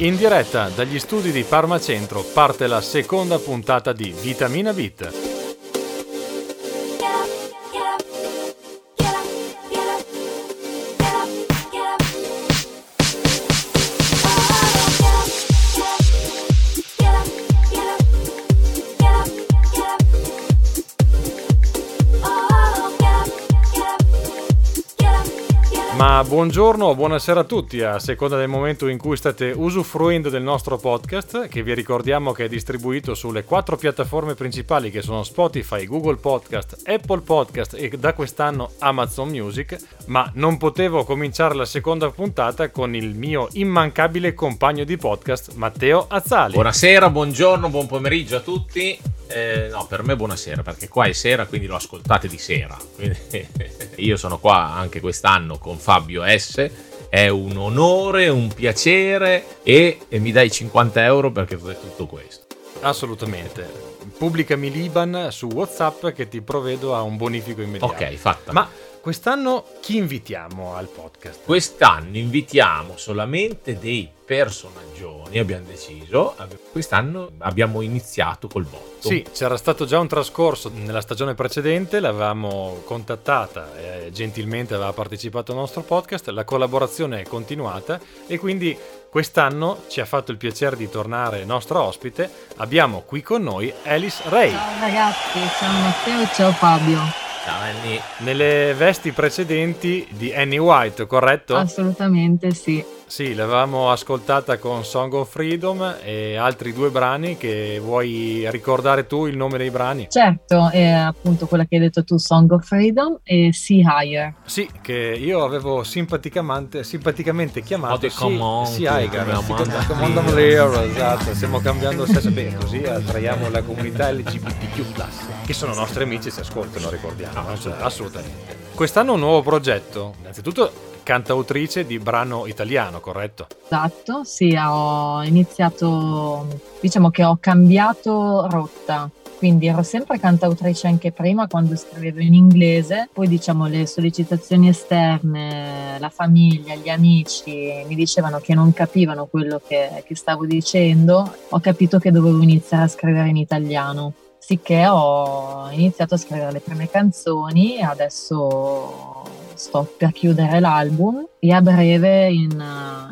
In diretta dagli studi di Parma Centro parte la seconda puntata di Vitamina Beat. Ma buongiorno o buonasera a tutti, a seconda del momento in cui state usufruendo del nostro podcast, che vi ricordiamo che è distribuito sulle quattro piattaforme principali che sono Spotify, Google Podcast, Apple Podcast e da quest'anno Amazon Music, ma non potevo cominciare la seconda puntata con il mio immancabile compagno di podcast, Matteo Azzali. Buonasera, buongiorno, buon pomeriggio a tutti. Eh, no, per me buonasera, perché qua è sera, quindi lo ascoltate di sera. Quindi, io sono qua anche quest'anno con Fabio S. È un onore, un piacere e, e mi dai 50 euro perché fai tutto questo. Assolutamente. Pubblicami l'Iban su WhatsApp che ti provvedo a un bonifico immediato. Ok, fatta. Ma quest'anno chi invitiamo al podcast? Quest'anno invitiamo solamente dei personaggioni, abbiamo deciso. Quest'anno abbiamo iniziato col botto. Sì, c'era stato già un trascorso nella stagione precedente, l'avevamo contattata e gentilmente aveva partecipato al nostro podcast, la collaborazione è continuata e quindi quest'anno ci ha fatto il piacere di tornare nostra ospite. Abbiamo qui con noi Alice Ray. Ciao ragazzi, ciao Matteo e ciao Fabio. Nelle vesti precedenti di Annie White, corretto? Assolutamente sì. Sì, l'avevamo ascoltata con Song of Freedom e altri due brani che vuoi ricordare tu il nome dei brani? Certo, è appunto quella che hai detto tu, Song of Freedom e Sea Higher. Sì, che io avevo simpaticamente, simpaticamente chiamato Sea, sea Higher. Command Layer, esatto, stiamo cambiando sesso, bene, così attraiamo la comunità LGBTQ+, che sono nostri amici e si ascoltano, ricordiamo, assolutamente. assolutamente. Quest'anno un nuovo progetto, innanzitutto cantautrice di brano italiano, corretto? Esatto, sì, ho iniziato, diciamo che ho cambiato rotta. Quindi ero sempre cantautrice anche prima quando scrivevo in inglese, poi diciamo le sollecitazioni esterne, la famiglia, gli amici mi dicevano che non capivano quello che, che stavo dicendo, ho capito che dovevo iniziare a scrivere in italiano. Sicché ho iniziato a scrivere le prime canzoni e adesso sto per chiudere l'album e a breve, in,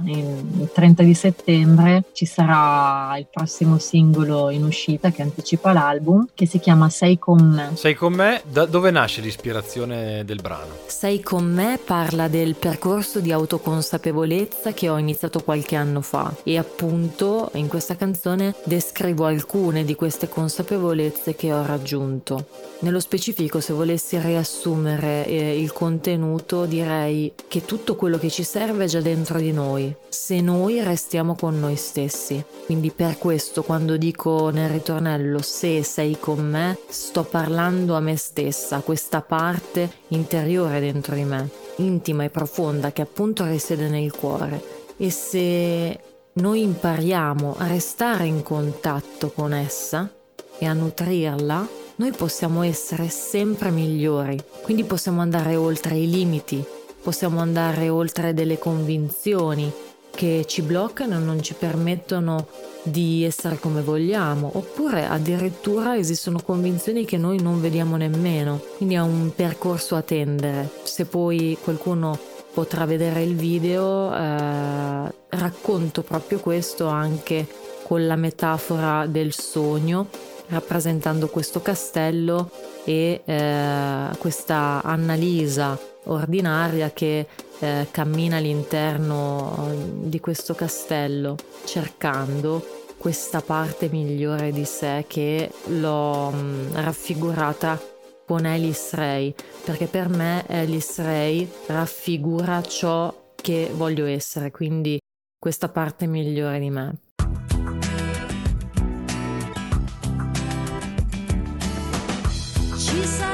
in 30 di settembre, ci sarà il prossimo singolo in uscita che anticipa l'album, che si chiama Sei con me. Sei con me, da dove nasce l'ispirazione del brano? Sei con me parla del percorso di autoconsapevolezza che ho iniziato qualche anno fa e appunto in questa canzone descrivo alcune di queste consapevolezze che ho raggiunto. Nello specifico, se volessi riassumere eh, il contenuto, direi che tutto quello che ci serve è già dentro di noi, se noi restiamo con noi stessi. Quindi per questo quando dico nel ritornello se sei con me, sto parlando a me stessa, a questa parte interiore dentro di me, intima e profonda che appunto risiede nel cuore. E se noi impariamo a restare in contatto con essa e a nutrirla, noi possiamo essere sempre migliori, quindi possiamo andare oltre i limiti, possiamo andare oltre delle convinzioni che ci bloccano e non ci permettono di essere come vogliamo, oppure addirittura esistono convinzioni che noi non vediamo nemmeno, quindi è un percorso a tendere. Se poi qualcuno potrà vedere il video, eh, racconto proprio questo anche con la metafora del sogno rappresentando questo castello e eh, questa Annalisa ordinaria che eh, cammina all'interno eh, di questo castello cercando questa parte migliore di sé che l'ho mh, raffigurata con Alice Ray, perché per me Alice Ray raffigura ciò che voglio essere, quindi questa parte migliore di me. She said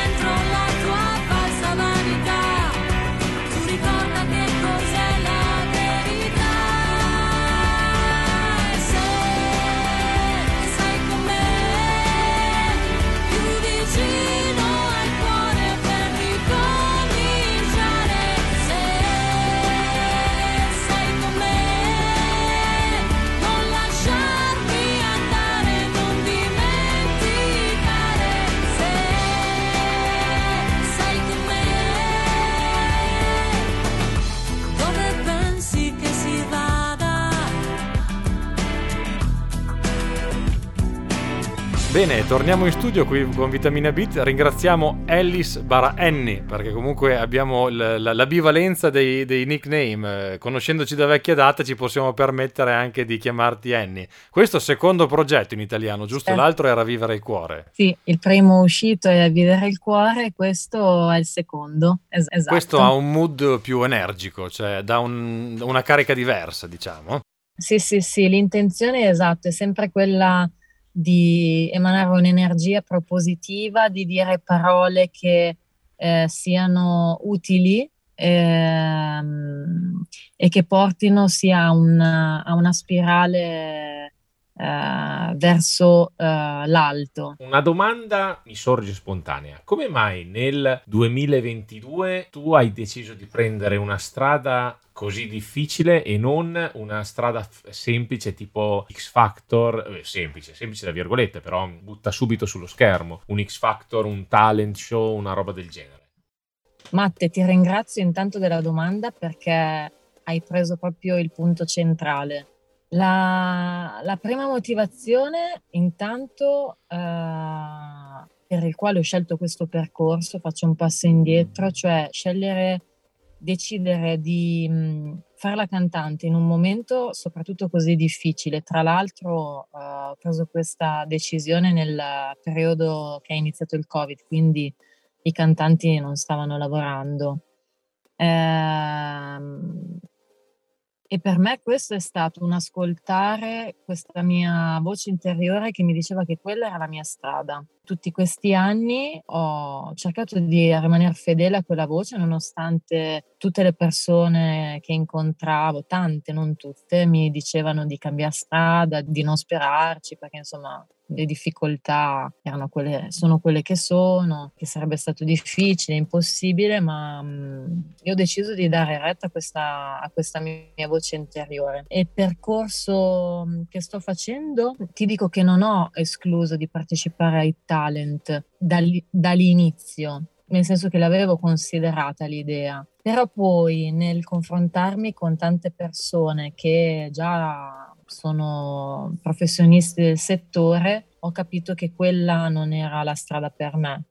Bene, torniamo in studio qui con Vitamina Beat. Ringraziamo Ellis Bara Annie perché comunque abbiamo la, la, la bivalenza dei, dei, nickname. Conoscendoci da vecchia data ci possiamo permettere anche di chiamarti Annie. Questo secondo progetto in italiano, giusto? Eh. L'altro era Vivere il cuore. Sì, il primo uscito è Vivere il cuore, questo è il secondo. Es- esatto. Questo ha un mood più energico, cioè da un, una carica diversa, diciamo. Sì, sì, sì, l'intenzione è esatta, è sempre quella di emanare un'energia propositiva, di dire parole che eh, siano utili ehm, e che portino sia una, a una spirale eh, verso eh, l'alto. Una domanda mi sorge spontanea. Come mai nel 2022 tu hai deciso di prendere una strada così difficile e non una strada f- semplice tipo X Factor, eh, semplice, semplice da virgolette, però butta subito sullo schermo, un X Factor, un talent show, una roba del genere. Matte, ti ringrazio intanto della domanda perché hai preso proprio il punto centrale. La, la prima motivazione, intanto, eh, per il quale ho scelto questo percorso, faccio un passo indietro, cioè scegliere decidere di mh, fare la cantante in un momento soprattutto così difficile. Tra l'altro uh, ho preso questa decisione nel periodo che è iniziato il Covid, quindi i cantanti non stavano lavorando. Ehm, e per me questo è stato un ascoltare questa mia voce interiore che mi diceva che quella era la mia strada. Tutti questi anni ho cercato di rimanere fedele a quella voce nonostante tutte le persone che incontravo, tante, non tutte, mi dicevano di cambiare strada, di non sperarci, perché insomma le difficoltà erano quelle, sono quelle che sono, che sarebbe stato difficile, impossibile, ma mh, mm, io ho deciso di dare retta a questa, a questa mia voce interiore. E il percorso mm, che sto facendo, ti dico che non ho escluso di partecipare ai talent dall'inizio, nel senso che l'avevo considerata l'idea. Però poi nel confrontarmi con tante persone che già sono professionisti del settore, ho capito che quella non era la strada per me,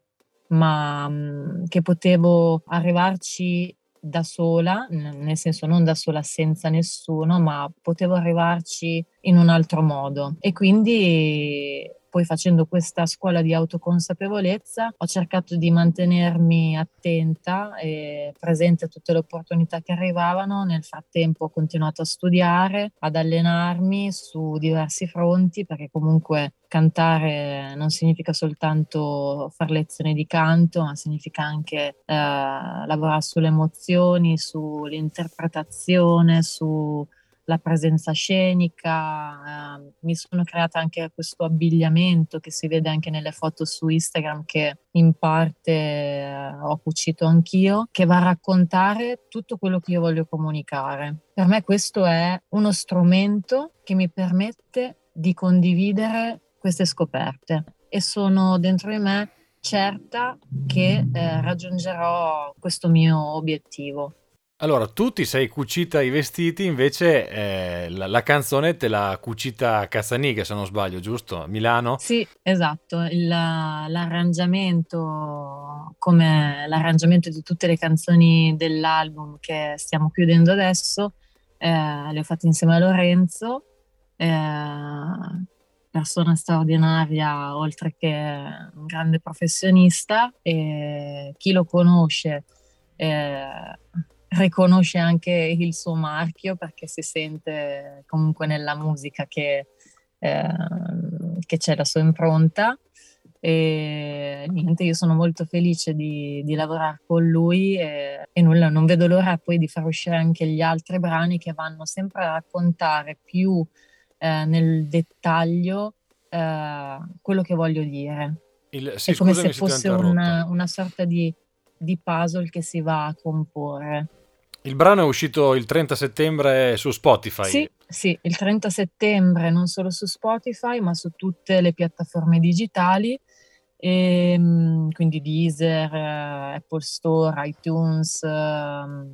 ma mh, che potevo arrivarci da sola, nel senso non da sola senza nessuno, ma potevo arrivarci in un altro modo. E quindi poi facendo questa scuola di autoconsapevolezza ho cercato di mantenermi attenta e presente a tutte le opportunità che arrivavano. Nel frattempo ho continuato a studiare, ad allenarmi su diversi fronti perché comunque cantare non significa soltanto fare lezioni di canto, ma significa anche eh, lavorare sulle emozioni, sull'interpretazione, su la presenza scenica, eh, mi sono creata anche questo abbigliamento che si vede anche nelle foto su Instagram che in parte eh, ho cucito anch'io, che va a raccontare tutto quello che io voglio comunicare. Per me questo è uno strumento che mi permette di condividere queste scoperte e sono dentro di me certa che eh, raggiungerò questo mio obiettivo. Allora, tu ti sei cucita i vestiti, invece eh, la, la, canzone te l'ha cucita Cazzaniga, se non sbaglio, giusto? Milano? Sì, esatto. Il, l'arrangiamento, come l'arrangiamento di tutte le canzoni dell'album che stiamo chiudendo adesso, eh, le ho fatte insieme a Lorenzo, eh, persona straordinaria, oltre che un grande professionista, e chi lo conosce eh, riconosce anche il suo marchio perché si sente comunque nella musica che, eh, che c'è la sua impronta. E niente, io sono molto felice di, di lavorare con lui e, e nulla, non vedo l'ora poi di far uscire anche gli altri brani che vanno sempre a raccontare più eh, nel dettaglio eh, quello che voglio dire. Il, sì, È come se fosse una, una sorta di, di puzzle che si va a comporre. Il brano è uscito il 30 settembre su Spotify. Sì, sì, il 30 settembre non solo su Spotify, ma su tutte le piattaforme digitali, e, ehm, quindi Deezer, eh, Apple Store, iTunes, ehm,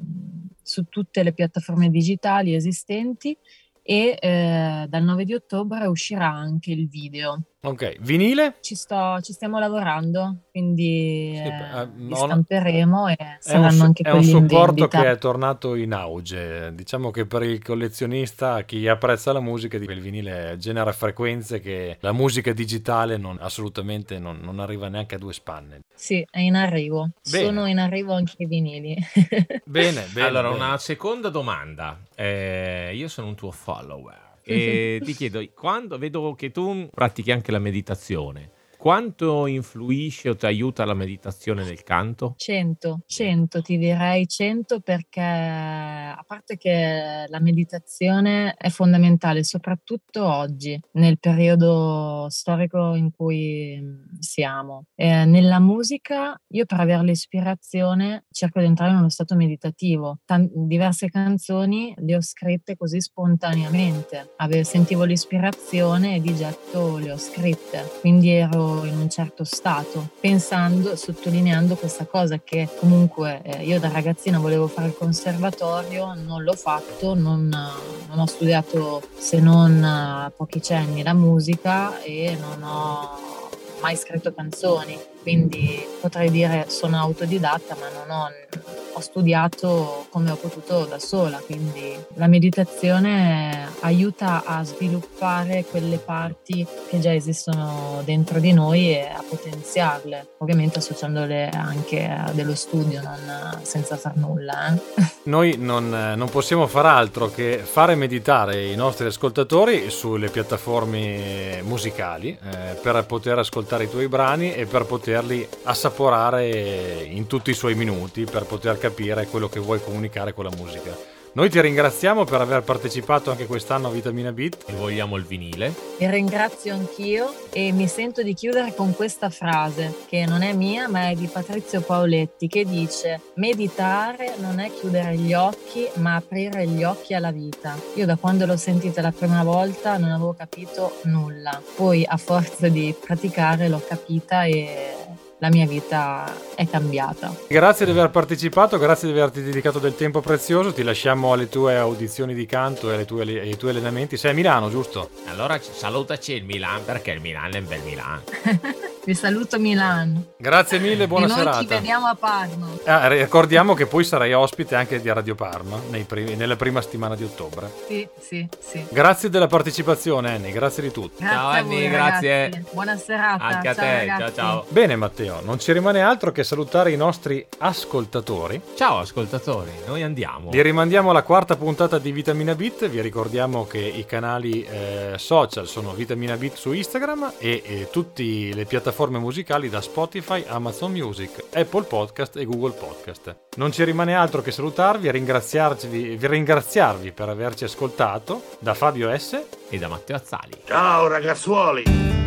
su tutte le piattaforme digitali esistenti e eh, dal 9 di ottobre uscirà anche il video. Ok, vinile? Ci, sto, ci stiamo lavorando, quindi Sì, eh, eh, li no, stamperemo e È un, saranno su- anche è un quelli supporto che è tornato in auge. Diciamo che per il collezionista, chi apprezza la musica, il vinile genera frequenze che la musica digitale non- assolutamente non, non arriva neanche a due spanne. Sì, è in arrivo. Bene. Sono in arrivo anche i vinili. Bene, bene. allora, bene. una seconda domanda. Eh, io sono un tuo follower e ti chiedo, quando vedo che tu pratichi anche la meditazione, quanto influisce o ti aiuta la meditazione nel canto? 100, 100 ti direi 100 perché a parte che la meditazione è fondamentale soprattutto oggi nel periodo storico in cui mm, siamo. Eh, nella musica io per avere l'ispirazione cerco di entrare in uno stato meditativo. Tan- diverse canzoni le ho scritte così spontaneamente. Ave- sentivo l'ispirazione e di getto le ho scritte. Quindi ero in un certo stato, pensando, sottolineando questa cosa che comunque eh, io da ragazzina volevo fare il conservatorio, non l'ho fatto, non, non ho studiato se non eh, pochi cenni la musica e non ho mai scritto canzoni, quindi potrei dire sono autodidatta, ma non ho, ho studiato come ho potuto da sola, quindi la meditazione aiuta a sviluppare quelle parti che già esistono dentro di noi e a potenziarle, ovviamente associandole anche a dello studio, non senza far nulla. eh. Noi non, non possiamo far altro che fare meditare i nostri ascoltatori sulle piattaforme musicali eh, per poter ascoltare i tuoi brani e per poterli assaporare in tutti i suoi minuti, per poter capire quello che vuoi comunicare con la musica. Noi ti ringraziamo per aver partecipato anche quest'anno a Vitamina Beat. E vogliamo il vinile? Vi ringrazio anch'io e mi sento di chiudere con questa frase che non è mia ma è di Patrizio Paoletti che dice meditare non è chiudere gli occhi ma aprire gli occhi alla vita. Io da quando l'ho sentita la prima volta non avevo capito nulla, poi a forza di praticare l'ho capita e la mia vita è cambiata. Grazie di aver partecipato, grazie di averti dedicato del tempo prezioso. Ti lasciamo alle tue audizioni di canto e alle tue- ai tuoi allenamenti. Sei a Milano, giusto? Allora ci- salutaci il Milan perché il Milan è un bel Milan. Vi saluto Milano. Grazie mille, buona e noi serata. ci vediamo a Parma. Ah, ricordiamo che poi sarai ospite anche di Radio Parma nei primi- nella prima settimana di ottobre. Sì, sì, sì. Grazie della partecipazione, Annie, grazie di tutto. Grazie Ciao, a Anni, voi, grazie. Buona serata. Anche a Ciao, te, ragazzi. ciao ciao. Bene, Matteo, non ci rimane altro che salutare i nostri ascoltatori. Ciao ascoltatori, noi andiamo. Vi rimandiamo alla quarta puntata di Vitamina Beat. Vi ricordiamo che i canali eh, social sono Vitamina Beat su Instagram e, e tutte le piattaforme musicali da Spotify, Amazon Music, Apple Podcast e Google Podcast. Non ci rimane altro che salutarvi e ringraziarvi, vi ringraziarvi per averci ascoltato. Da Fabio S. E da Matteo Azzali. Ciao ragazzuoli!